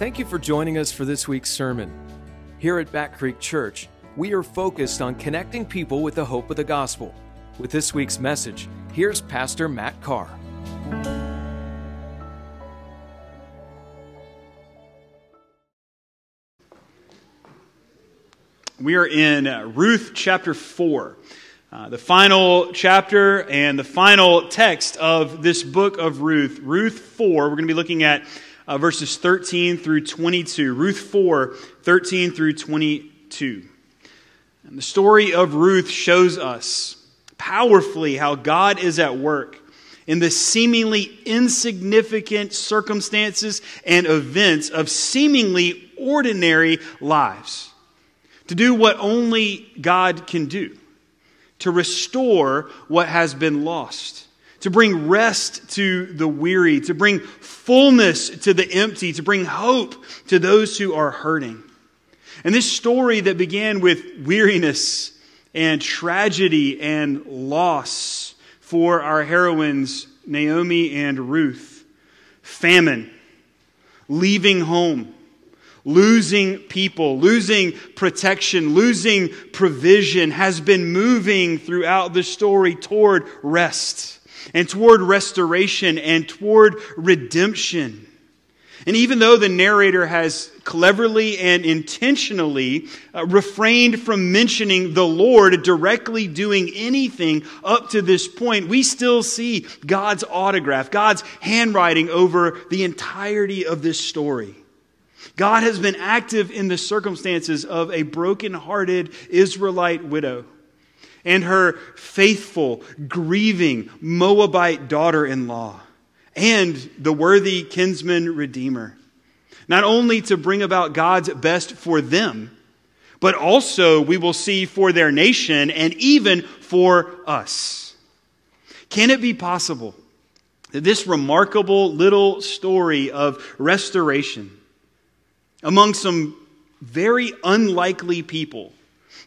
Thank you for joining us for this week's sermon. Here at Back Creek Church, we are focused on connecting people with the hope of the gospel. With this week's message, here's Pastor Matt Carr. We are in Ruth chapter 4, uh, the final chapter and the final text of this book of Ruth. Ruth 4, we're going to be looking at uh, verses 13 through 22. Ruth 4, 13 through 22. And the story of Ruth shows us powerfully how God is at work in the seemingly insignificant circumstances and events of seemingly ordinary lives to do what only God can do, to restore what has been lost, to bring rest to the weary, to bring fullness to the empty, to bring hope to those who are hurting. And this story that began with weariness and tragedy and loss for our heroines, Naomi and Ruth, famine, leaving home, losing people, losing protection, losing provision has been moving throughout the story toward rest and toward restoration and toward redemption. And even though the narrator has cleverly and intentionally uh, refrained from mentioning the Lord directly doing anything up to this point, we still see God's autograph, God's handwriting over the entirety of this story. God has been active in the circumstances of a broken-hearted Israelite widow and her faithful, grieving Moabite daughter in law and the worthy kinsman redeemer. Not only to bring about God's best for them, but also we will see for their nation and even for us. Can it be possible that this remarkable little story of restoration among some very unlikely people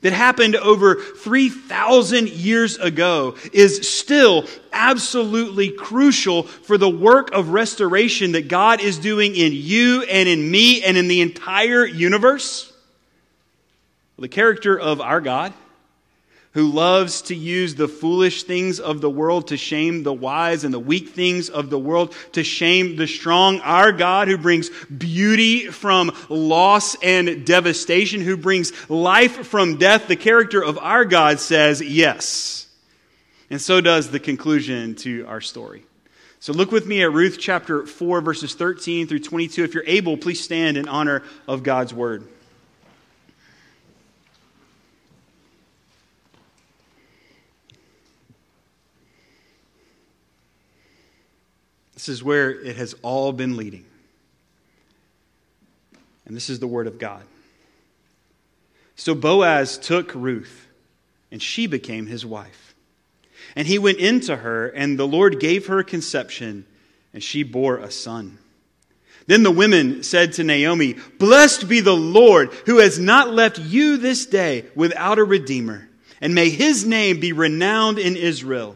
that happened over 3,000 years ago is still absolutely crucial for the work of restoration that God is doing in you and in me and in the entire universe? The character of our God who loves to use the foolish things of the world to shame the wise and the weak things of the world to shame the strong. Our God who brings beauty from loss and devastation, who brings life from death. The character of our God says yes. And so does the conclusion to our story. So look with me at Ruth chapter 4, verses 13 through 22. If you're able, please stand in honor of God's word. This is where it has all been leading. And this is the word of God. So Boaz took Ruth, and she became his wife. And he went into her, and the Lord gave her conception, and she bore a son. Then the women said to Naomi, Blessed be the Lord, who has not left you this day without a redeemer, and may his name be renowned in Israel.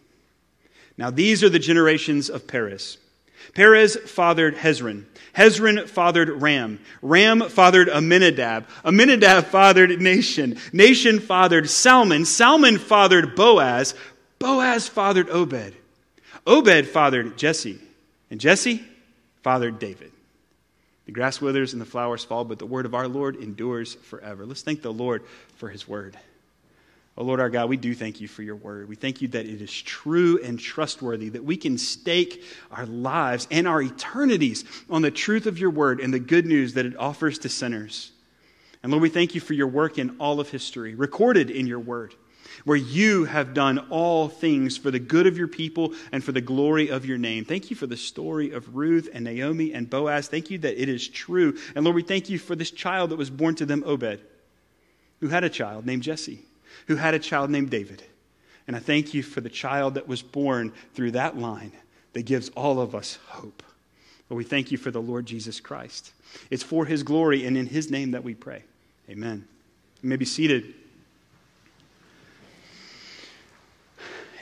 Now, these are the generations of Perez. Perez fathered Hezron. Hezron fathered Ram. Ram fathered Amminadab. Amminadab fathered Nahshon. Nahshon fathered Salmon. Salmon fathered Boaz. Boaz fathered Obed. Obed fathered Jesse. And Jesse fathered David. The grass withers and the flowers fall, but the word of our Lord endures forever. Let's thank the Lord for his word. Oh Lord our God, we do thank you for your word. We thank you that it is true and trustworthy, that we can stake our lives and our eternities on the truth of your word and the good news that it offers to sinners. And Lord, we thank you for your work in all of history, recorded in your word. where you have done all things for the good of your people and for the glory of your name. Thank you for the story of Ruth and Naomi and Boaz. Thank you that it is true. And Lord, we thank you for this child that was born to them, Obed, who had a child named Jesse, who had a child named David. And I thank you for the child that was born through that line that gives all of us hope. But we thank you for the Lord Jesus Christ. It's for his glory and in his name that we pray. Amen. You may be seated.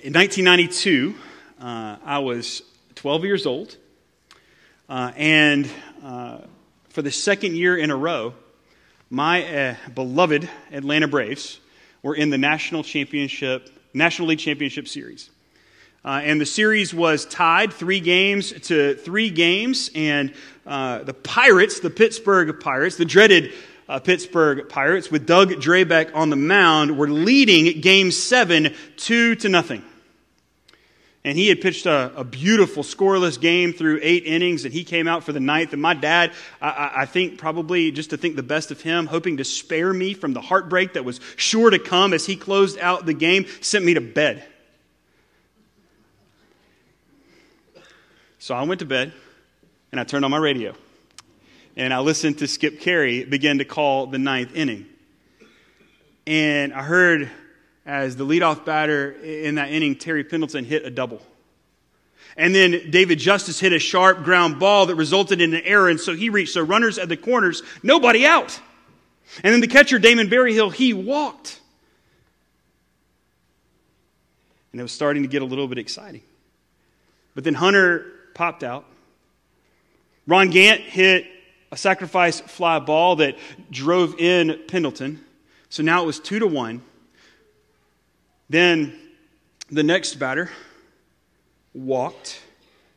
In 1992, uh, I was 12 years old, uh, and uh, for the second year in a row, my uh, beloved Atlanta Braves were in the national championship, National League Championship Series. Uh, and the series was tied three games to three games, and uh, the Pirates, the Pittsburgh Pirates, the dreaded uh, Pittsburgh Pirates, with Doug Drabek on the mound, were leading Game Seven two to nothing. And he had pitched a, a, beautiful scoreless game through eight innings, and he came out for the ninth. And my dad, I, I, think probably just to think the best of him, hoping to spare me from the heartbreak that was sure to come as he closed out the game, sent me to bed. So I went to bed, and I turned on my radio. And I listened to Skip Caray begin to call the ninth inning. And I heard as the leadoff batter in that inning, Terry Pendleton hit a double. And then David Justice hit a sharp ground ball that resulted in an error, and so he reached the runners at the corners, nobody out. And then the catcher, Damon Berryhill, he walked. And it was starting to get a little bit exciting. But then Hunter popped out. Ron Gant hit a sacrifice fly ball that drove in Pendleton. So now it was two to one. Then the next batter walked,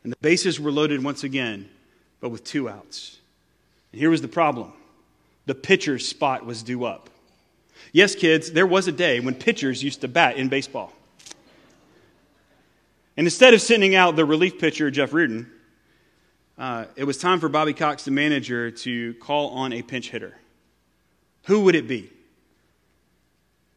and the bases were loaded once again, but with two outs. And here was the problem the pitcher's spot was due up. Yes, kids, there was a day when pitchers used to bat in baseball. And instead of sending out the relief pitcher, Jeff Reardon, uh, it was time for Bobby Cox, the manager, to call on a pinch hitter. Who would it be?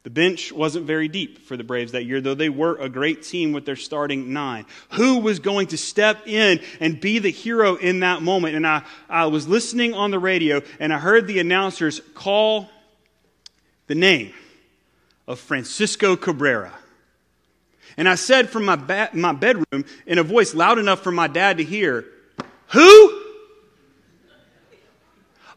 The bench wasn't very deep for the Braves that year, though they were a great team with their starting nine. Who was going to step in and be the hero in that moment? And I, I was listening on the radio and I heard the announcers call the name of Francisco Cabrera. And I said from my, ba- my bedroom in a voice loud enough for my dad to hear, Who?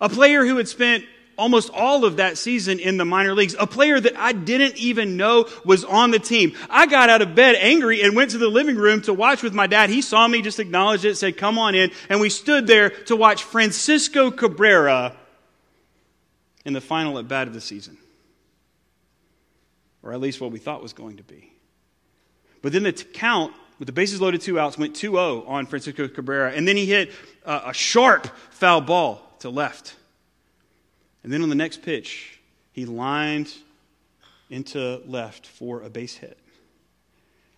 A player who had spent almost all of that season in the minor leagues. A player that I didn't even know was on the team. I got out of bed angry and went to the living room to watch with my dad. He saw me, just acknowledged it, said, Come on in. And we stood there to watch Francisco Cabrera in the final at bat of the season. Or at least what we thought was going to be. But then the count with the bases loaded, two outs, went 2 0 on Francisco Cabrera. And then he hit a sharp foul ball to left. And then on the next pitch, he lined into left for a base hit.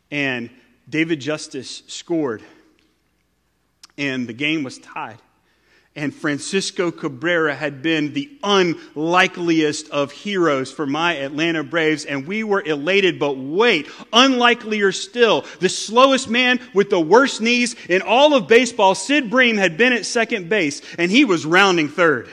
And David Justice scored, and the game was tied. And Francisco Cabrera had been the unlikeliest of heroes for my Atlanta Braves, and we were elated. But wait, unlikelier still, the slowest man with the worst knees in all of baseball, Sid Bream, had been at second base, and he was rounding third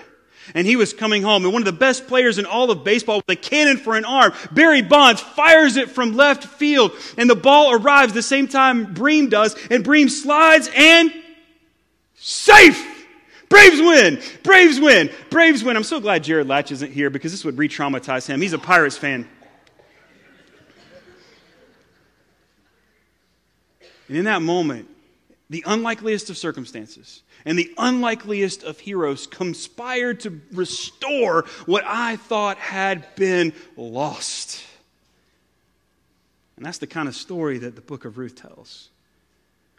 and he was coming home. And one of the best players in all of baseball with a cannon for an arm, Barry Bonds, fires it from left field, and the ball arrives the same time Bream does, and Bream slides and safe! Braves win! Braves win! Braves win! I'm so glad Jared Latch isn't here because this would re traumatize him. He's a Pirates fan. And in that moment, the unlikeliest of circumstances, and the unlikeliest of heroes conspired to restore what I thought had been lost. And that's the kind of story that the book of Ruth tells,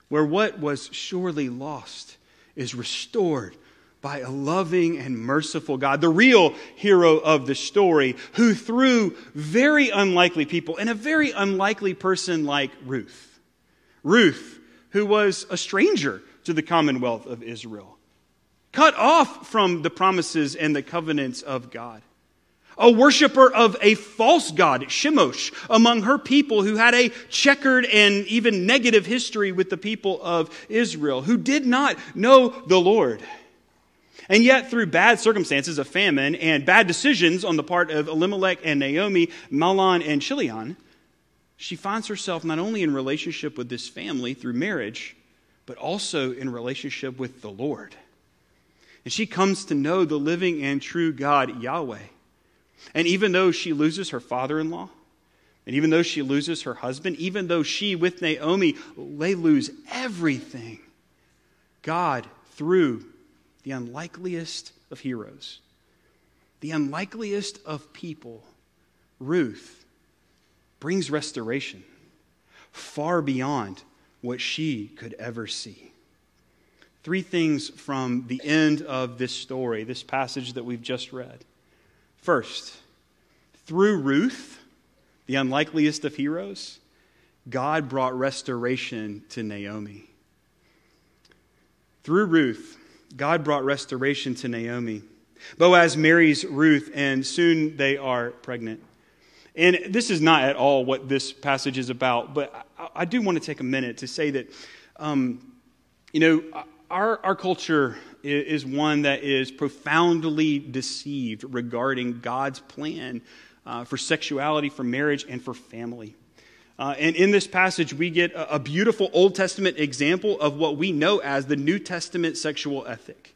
where what was surely lost is restored by a loving and merciful God, the real hero of the story, who through very unlikely people and a very unlikely person like Ruth, Ruth, who was a stranger to the commonwealth of Israel, cut off from the promises and the covenants of God. a worshiper of a false god, Chemosh, among her people who had a checkered and even negative history with the people of Israel, who did not know the Lord. And yet, through bad circumstances of famine and bad decisions on the part of Elimelech and Naomi, Mahlon and Chilion, she finds herself not only in relationship with this family through marriage, but also in relationship with the Lord. And she comes to know the living and true God, Yahweh. And even though she loses her father in law, and even though she loses her husband, even though she with Naomi, they lose everything, God, through the unlikeliest of heroes, the unlikeliest of people, Ruth, brings restoration far beyond what she could ever see. Three things from the end of this story, this passage that we've just read. First, through Ruth, the unlikeliest of heroes, God brought restoration to Naomi. Through Ruth, God brought restoration to Naomi. Boaz marries Ruth, and soon they are pregnant. And this is not at all what this passage is about, but I, I do want to take a minute to say that, um, you know, our, our culture is one that is profoundly deceived regarding God's plan uh, for sexuality, for marriage, and for family. Uh, and in this passage, we get a, a beautiful Old Testament example of what we know as the New Testament sexual ethic.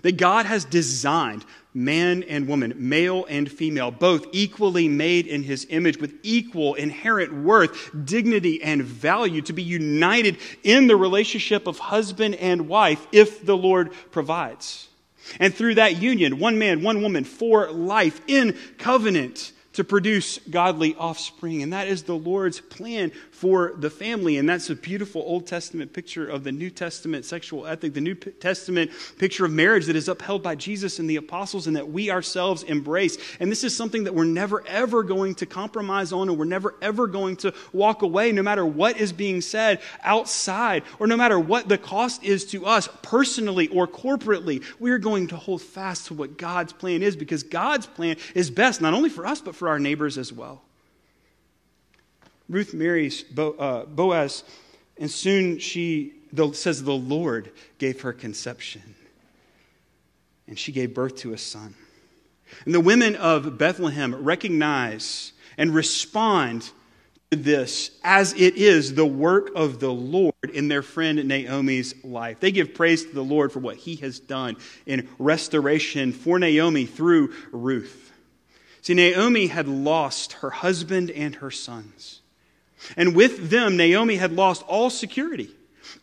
That God has designed man and woman, male and female, both equally made in his image with equal inherent worth, dignity, and value to be united in the relationship of husband and wife if the Lord provides. And through that union, one man, one woman for life in covenant to produce godly offspring. And that is the Lord's plan for the family. And that's a beautiful Old Testament picture of the New Testament sexual ethic, the New Testament picture of marriage that is upheld by Jesus and the apostles and that we ourselves embrace. And this is something that we're never, ever going to compromise on, and we're never, ever going to walk away, no matter what is being said outside, or no matter what the cost is to us personally or corporately. We're going to hold fast to what God's plan is because God's plan is best, not only for us, but for our neighbors as well. Ruth marries Bo, uh, Boaz, and soon she the, says the Lord gave her conception, and she gave birth to a son. And the women of Bethlehem recognize and respond to this as it is the work of the Lord in their friend Naomi's life. They give praise to the Lord for what he has done in restoration for Naomi through Ruth. See, Naomi had lost her husband and her sons. And with them, Naomi had lost all security,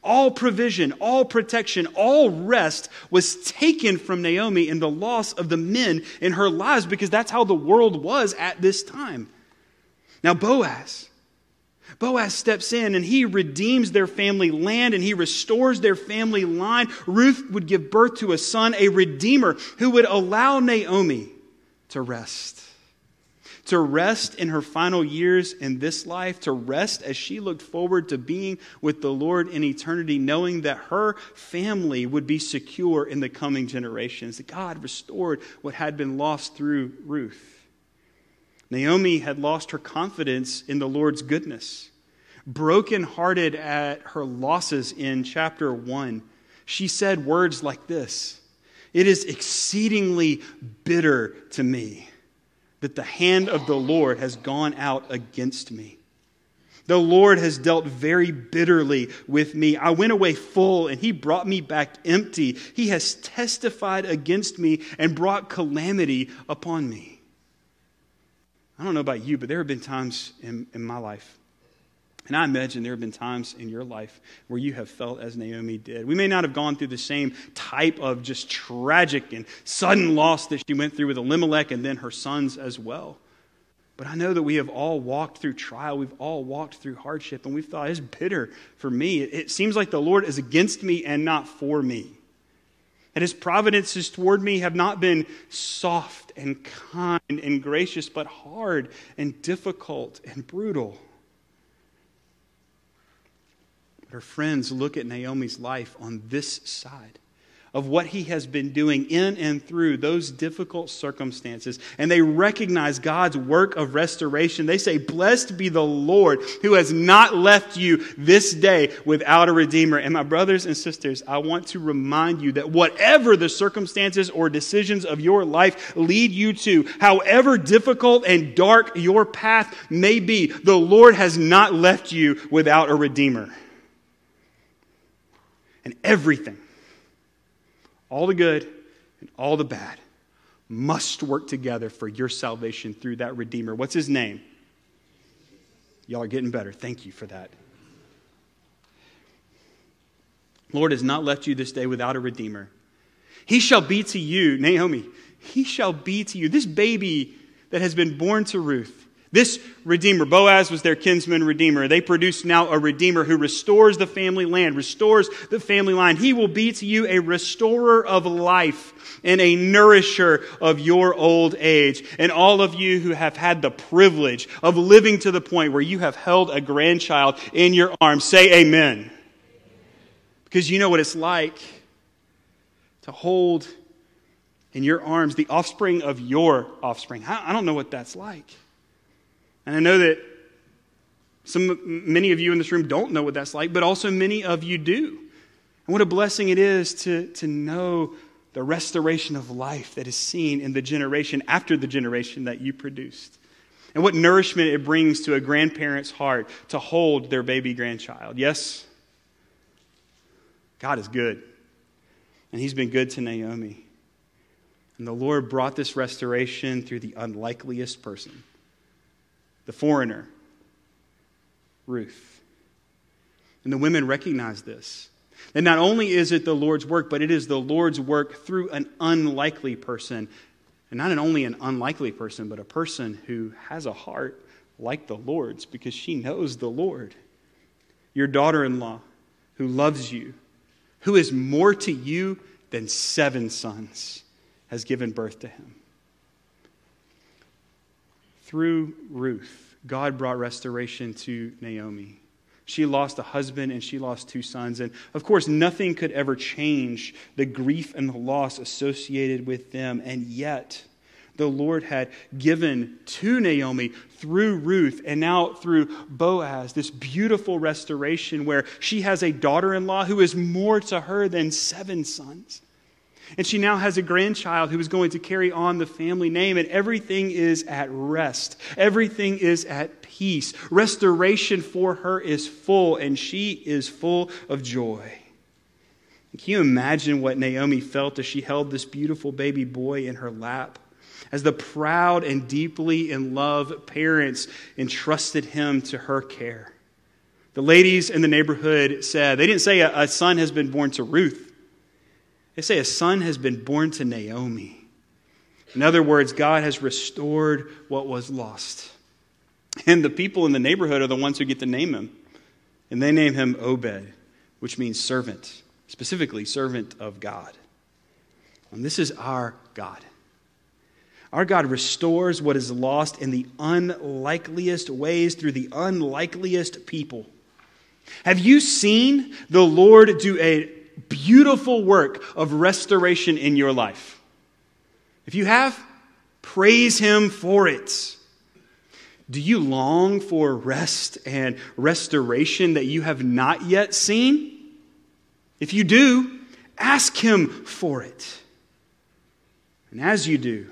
all provision, all protection, all rest was taken from Naomi in the loss of the men in her lives because that's how the world was at this time. Now, Boaz. Boaz steps in and he redeems their family land and he restores their family line. Ruth would give birth to a son, a redeemer who would allow Naomi to rest to rest in her final years in this life, to rest as she looked forward to being with the Lord in eternity, knowing that her family would be secure in the coming generations. That God restored what had been lost through Ruth. Naomi had lost her confidence in the Lord's goodness. Brokenhearted at her losses in chapter 1, she said words like this It is exceedingly bitter to me that the hand of the Lord has gone out against me. The Lord has dealt very bitterly with me. I went away full, and he brought me back empty. He has testified against me and brought calamity upon me. I don't know about you, but there have been times in, in my life and I imagine there have been times in your life where you have felt as Naomi did. We may not have gone through the same type of just tragic and sudden loss that she went through with Elimelech and then her sons as well. But I know that we have all walked through trial. We've all walked through hardship, and we've thought, it's bitter for me. It seems like the Lord is against me and not for me. And his providences toward me have not been soft and kind and gracious, but hard and difficult and brutal. Her friends look at Naomi's life on this side of what he has been doing in and through those difficult circumstances, and they recognize God's work of restoration, they say, Blessed be the Lord who has not left you this day without a Redeemer. And my brothers and sisters, I want to remind you that whatever the circumstances or decisions of your life lead you to, however difficult and dark your path may be, the Lord has not left you without a Redeemer. And everything all the good and all the bad must work together for your salvation through that Redeemer. What's his name? Y'all are getting better. Thank you for that. Lord has not left you this day without a Redeemer. He shall be to you, Naomi, he shall be to you. This baby that has been born to Ruth this Redeemer, Boaz was their kinsman Redeemer. They produce now a Redeemer who restores the family land, restores the family line. He will be to you a restorer of life and a nourisher of your old age. And all of you who have had the privilege of living to the point where you have held a grandchild in your arms, say amen. Because you know what it's like to hold in your arms the offspring of your offspring. I don't know what that's like. And I know that some, many of you in this room don't know what that's like, but also many of you do. And what a blessing it is to, to know the restoration of life that is seen in the generation after the generation that you produced. And what nourishment it brings to a grandparent's heart to hold their baby grandchild. Yes? God is good. And He's been good to Naomi. And the Lord brought this restoration through the unlikeliest person the foreigner, Ruth. And the women recognize this. And not only is it the Lord's work, but it is the Lord's work through an unlikely person. And not only an unlikely person, but a person who has a heart like the Lord's because she knows the Lord. Your daughter in law who loves you, who is more to you than seven sons, has given birth to him through Ruth, God brought restoration to Naomi. She lost a husband and she lost two sons. And of course, nothing could ever change the grief and the loss associated with them. And yet, the Lord had given to Naomi through Ruth and now through Boaz this beautiful restoration where she has a daughter in law who is more to her than seven sons. And she now has a grandchild who is going to carry on the family name, and everything is at rest. Everything is at peace. Restoration for her is full, and she is full of joy. Can you imagine what Naomi felt as she held this beautiful baby boy in her lap? As the proud and deeply in love parents entrusted him to her care. The ladies in the neighborhood said, they didn't say a, a son has been born to Ruth. They say a son has been born to Naomi. In other words, God has restored what was lost. And the people in the neighborhood are the ones who get to name him. And they name him Obed, which means servant, specifically servant of God. And this is our God. Our God restores what is lost in the unlikeliest ways through the unlikeliest people. Have you seen the Lord do a beautiful work of restoration in your life. If you have, praise Him for it. Do you long for rest and restoration that you have not yet seen? If you do, ask Him for it. And as you do,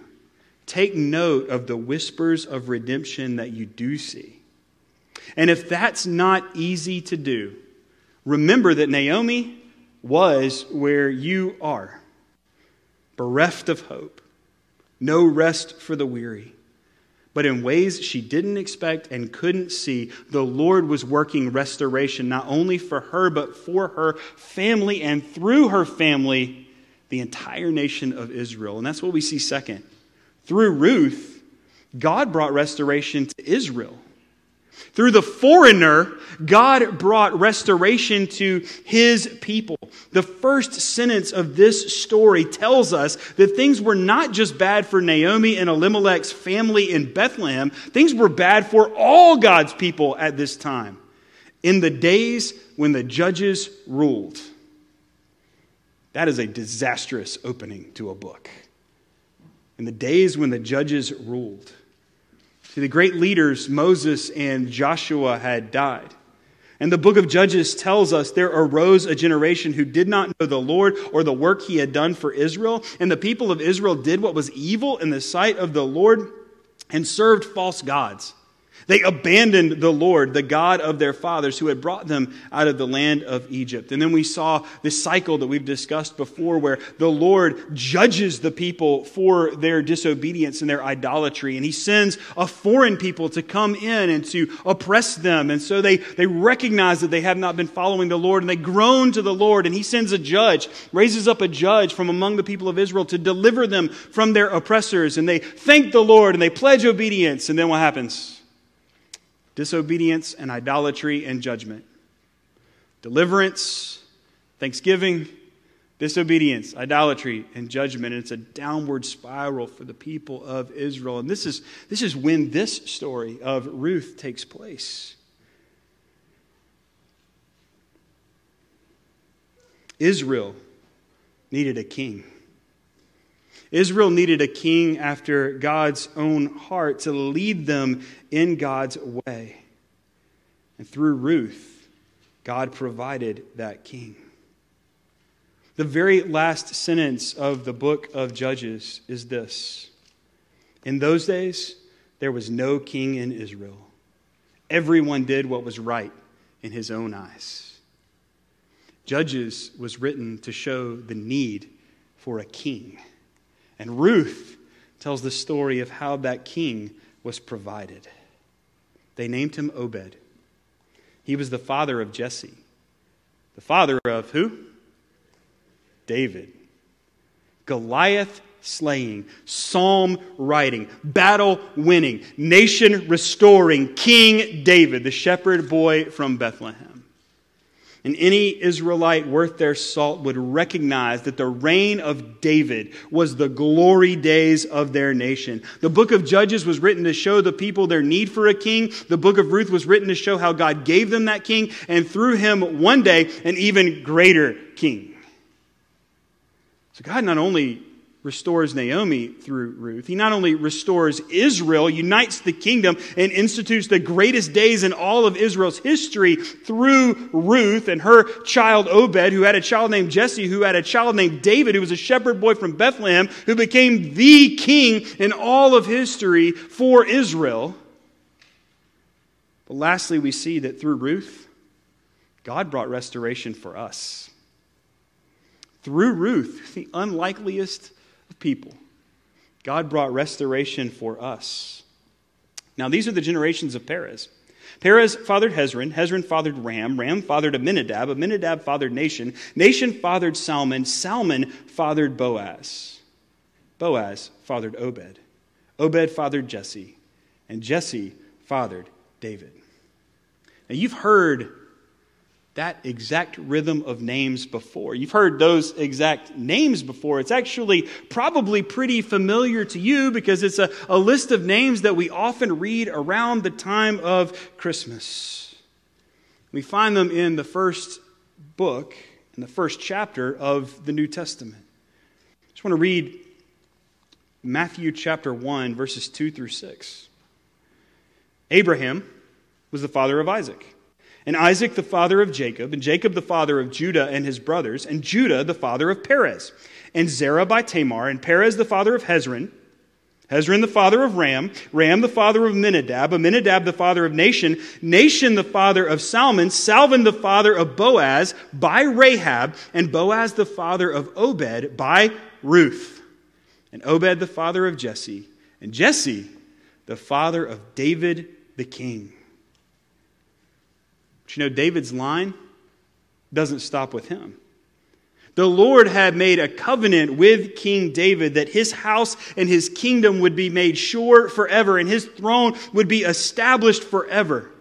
take note of the whispers of redemption that you do see. And if that's not easy to do, remember that Naomi was where you are bereft of hope, no rest for the weary. But in ways she didn't expect and couldn't see, the Lord was working restoration not only for her, but for her family and through her family, the entire nation of Israel. And that's what we see second. Through Ruth, God brought restoration to Israel. Through the foreigner, God brought restoration to his people. The first sentence of this story tells us that things were not just bad for Naomi and Elimelech's family in Bethlehem, things were bad for all God's people at this time, in the days when the judges ruled. That is a disastrous opening to a book. In the days when the judges ruled, see, the great leaders, Moses and Joshua, had died. And the book of Judges tells us there arose a generation who did not know the Lord or the work he had done for Israel. And the people of Israel did what was evil in the sight of the Lord and served false gods. They abandoned the Lord, the God of their fathers, who had brought them out of the land of Egypt. And then we saw this cycle that we've discussed before, where the Lord judges the people for their disobedience and their idolatry. And he sends a foreign people to come in and to oppress them. And so they, they recognize that they have not been following the Lord, and they groan to the Lord. And he sends a judge, raises up a judge from among the people of Israel to deliver them from their oppressors. And they thank the Lord and they pledge obedience. And then what happens? Disobedience and idolatry and judgment. Deliverance, thanksgiving, disobedience, idolatry, and judgment. And it's a downward spiral for the people of Israel. And this is, this is when this story of Ruth takes place. Israel needed a king. Israel needed a king after God's own heart to lead them in God's way. And through Ruth, God provided that king. The very last sentence of the book of Judges is this In those days, there was no king in Israel. Everyone did what was right in his own eyes. Judges was written to show the need for a king. And Ruth tells the story of how that king was provided. They named him Obed. He was the father of Jesse. The father of who? David. Goliath slaying, psalm writing, battle winning, nation restoring King David, the shepherd boy from Bethlehem. And any Israelite worth their salt would recognize that the reign of David was the glory days of their nation. The book of Judges was written to show the people their need for a king. The book of Ruth was written to show how God gave them that king and through him one day an even greater king. So God not only restores Naomi through Ruth. He not only restores Israel, unites the kingdom, and institutes the greatest days in all of Israel's history through Ruth and her child Obed, who had a child named Jesse, who had a child named David, who was a shepherd boy from Bethlehem, who became the king in all of history for Israel. But lastly, we see that through Ruth, God brought restoration for us. Through Ruth, the unlikeliest people. God brought restoration for us. Now, these are the generations of Perez. Perez fathered Hezron, Hezron fathered Ram, Ram fathered Amminadab, Amminadab fathered Nahshon, Nahshon fathered Salmon, Salmon fathered Boaz. Boaz fathered Obed, Obed fathered Jesse, and Jesse fathered David. Now, you've heard that exact rhythm of names before. You've heard those exact names before. It's actually probably pretty familiar to you because it's a, a list of names that we often read around the time of Christmas. We find them in the first book, in the first chapter of the New Testament. I just want to read Matthew chapter 1, verses 2 through 6. Abraham was the father of Isaac and Isaac the father of Jacob, and Jacob the father of Judah and his brothers, and Judah the father of Perez, and Zerah by Tamar, and Perez the father of Hezron, Hezron the father of Ram, Ram the father of Minadab, Aminadab the father of Nahshon, Nahshon the father of Salmon, Salmon the father of Boaz by Rahab, and Boaz the father of Obed by Ruth, and Obed the father of Jesse, and Jesse the father of David the king. You know, David's line doesn't stop with him. The Lord had made a covenant with King David that his house and his kingdom would be made sure forever and his throne would be established forever.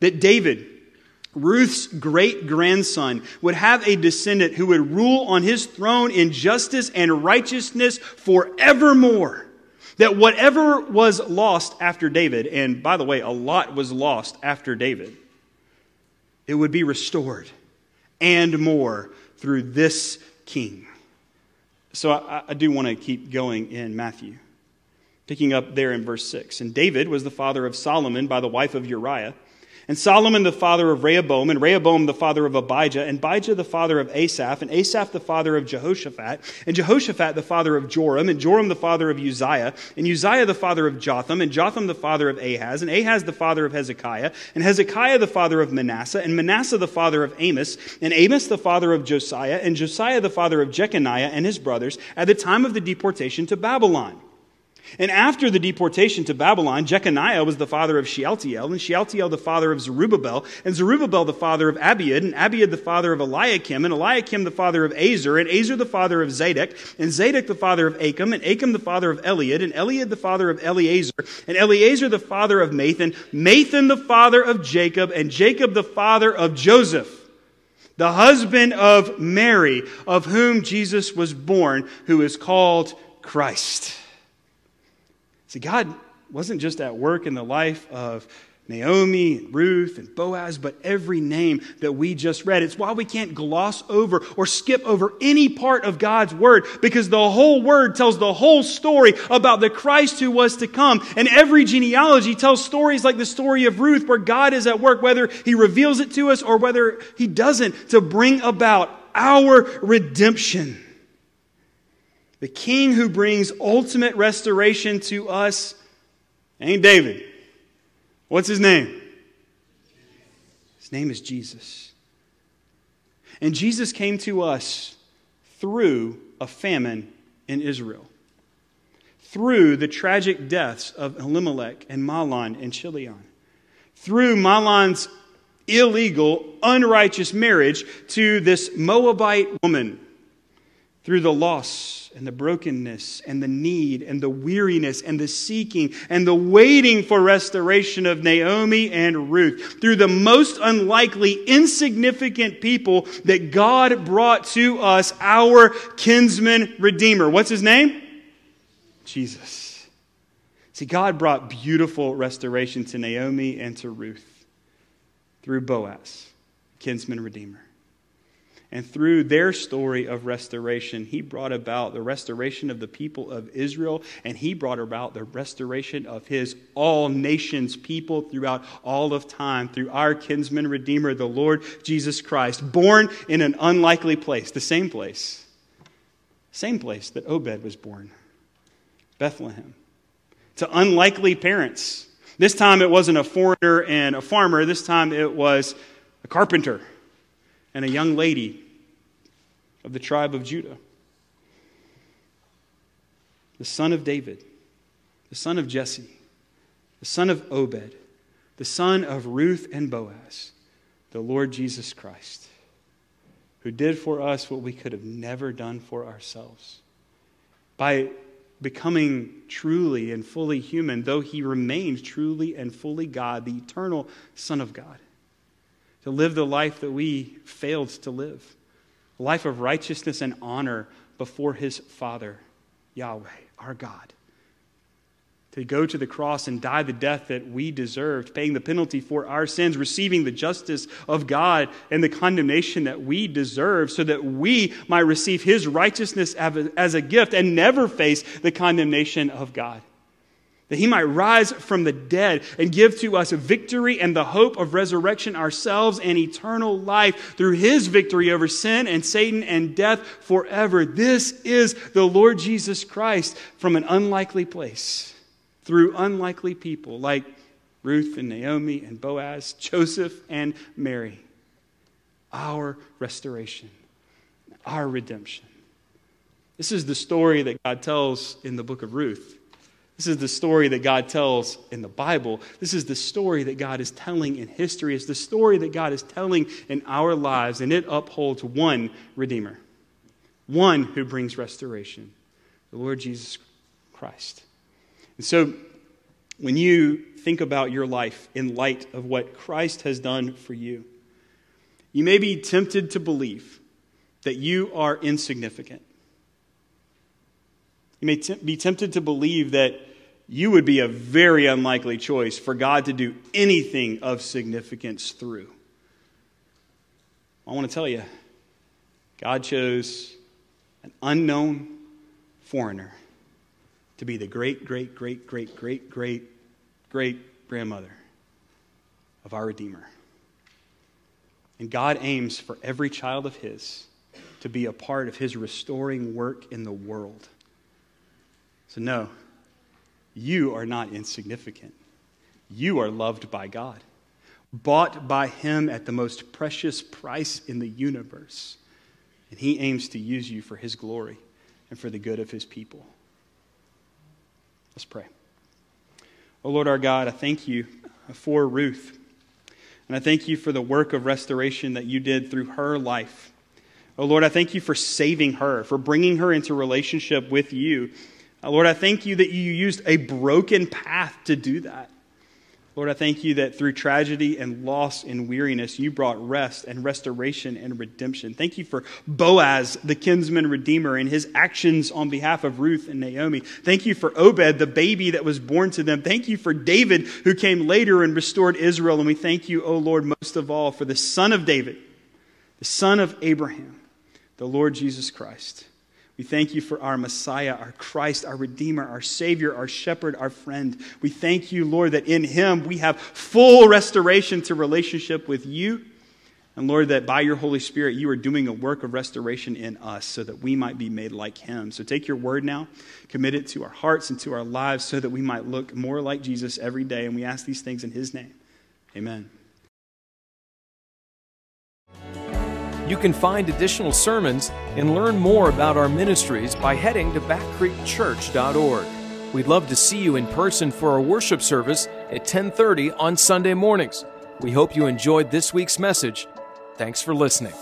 That David, Ruth's great grandson, would have a descendant who would rule on his throne in justice and righteousness forevermore. That whatever was lost after David, and by the way, a lot was lost after David it would be restored and more through this king. So I, I do want to keep going in Matthew, picking up there in verse 6. And David was the father of Solomon by the wife of Uriah. And Solomon the father of Rehoboam, and Rehoboam the father of Abijah, and Abijah the father of Asaph, and Asaph the father of Jehoshaphat, and Jehoshaphat the father of Joram, and Joram the father of Uzziah, and Uzziah the father of Jotham, and Jotham the father of Ahaz, and Ahaz the father of Hezekiah, and Hezekiah the father of Manasseh, and Manasseh the father of Amos, and Amos the father of Josiah, and Josiah the father of Jeconiah and his brothers, at the time of the deportation to Babylon. And after the deportation to Babylon, Jeconiah was the father of Shealtiel, and Shealtiel the father of Zerubbabel, and Zerubbabel the father of Abiud, and Abiud the father of Eliakim, and Eliakim the father of Azor, and Azor the father of Zadok, and Zadok the father of Achim, and Achim the father of Eliud, and Eliud the father of Eleazar, and Eleazar the father of Matthan, Matthan the father of Jacob, and Jacob the father of Joseph the husband of Mary, of whom Jesus was born, who is called Christ. See, God wasn't just at work in the life of Naomi and Ruth and Boaz, but every name that we just read. It's why we can't gloss over or skip over any part of God's word because the whole word tells the whole story about the Christ who was to come. And every genealogy tells stories like the story of Ruth where God is at work, whether he reveals it to us or whether he doesn't, to bring about our redemption. The king who brings ultimate restoration to us ain't David. What's his name? His name is Jesus. And Jesus came to us through a famine in Israel, through the tragic deaths of Elimelech and Mahlon and Chilion, through Mahlon's illegal, unrighteous marriage to this Moabite woman, through the loss and the brokenness and the need and the weariness and the seeking and the waiting for restoration of Naomi and Ruth through the most unlikely, insignificant people that God brought to us, our kinsman redeemer. What's his name? Jesus. See, God brought beautiful restoration to Naomi and to Ruth through Boaz, kinsman redeemer. And through their story of restoration, he brought about the restoration of the people of Israel, and he brought about the restoration of his all nations people throughout all of time through our kinsman redeemer, the Lord Jesus Christ, born in an unlikely place, the same place, same place that Obed was born, Bethlehem, to unlikely parents. This time it wasn't a foreigner and a farmer, this time it was a carpenter and a young lady of the tribe of Judah. The son of David, the son of Jesse, the son of Obed, the son of Ruth and Boaz, the Lord Jesus Christ, who did for us what we could have never done for ourselves. By becoming truly and fully human, though he remained truly and fully God, the eternal Son of God to live the life that we failed to live a life of righteousness and honor before his Father, Yahweh, our God. To go to the cross and die the death that we deserved, paying the penalty for our sins, receiving the justice of God and the condemnation that we deserve, so that we might receive his righteousness as a gift and never face the condemnation of God that he might rise from the dead and give to us victory and the hope of resurrection ourselves and eternal life through his victory over sin and Satan and death forever. This is the Lord Jesus Christ from an unlikely place through unlikely people like Ruth and Naomi and Boaz, Joseph and Mary. Our restoration, our redemption. This is the story that God tells in the book of Ruth. This is the story that God tells in the Bible. This is the story that God is telling in history. It's the story that God is telling in our lives, and it upholds one Redeemer, one who brings restoration, the Lord Jesus Christ. And so, when you think about your life in light of what Christ has done for you, you may be tempted to believe that you are insignificant. You may t- be tempted to believe that you would be a very unlikely choice for God to do anything of significance through. I want to tell you, God chose an unknown foreigner, to be the great, great, great, great, great, great, great grandmother of our Redeemer. And God aims for every child of His to be a part of His restoring work in the world. So, no, you are not insignificant. You are loved by God, bought by Him at the most precious price in the universe. And He aims to use you for His glory and for the good of His people. Let's pray. Oh Lord our God, I thank you for Ruth. And I thank you for the work of restoration that you did through her life. Oh Lord, I thank you for saving her, for bringing her into relationship with you. Oh, Lord, I thank you that you used a broken path to do that. Lord, I thank you that through tragedy and loss and weariness, you brought rest and restoration and redemption. Thank you for Boaz, the kinsman redeemer, and his actions on behalf of Ruth and Naomi. Thank you for Obed, the baby that was born to them. Thank you for David, who came later and restored Israel. And we thank you, O Lord, most of all, for the son of David, the son of Abraham, the Lord Jesus Christ we thank you for our Messiah, our Christ, our Redeemer, our Savior, our Shepherd, our friend. We thank you, Lord, that in Him we have full restoration to relationship with you. And Lord, that by your Holy Spirit, you are doing a work of restoration in us so that we might be made like Him. So take your word now, commit it to our hearts and to our lives so that we might look more like Jesus every day. And we ask these things in His name. Amen. You can find additional sermons and learn more about our ministries by heading to backcreekchurch.org. We'd love to see you in person for our worship service at 10:30 on Sunday mornings. We hope you enjoyed this week's message. Thanks for listening.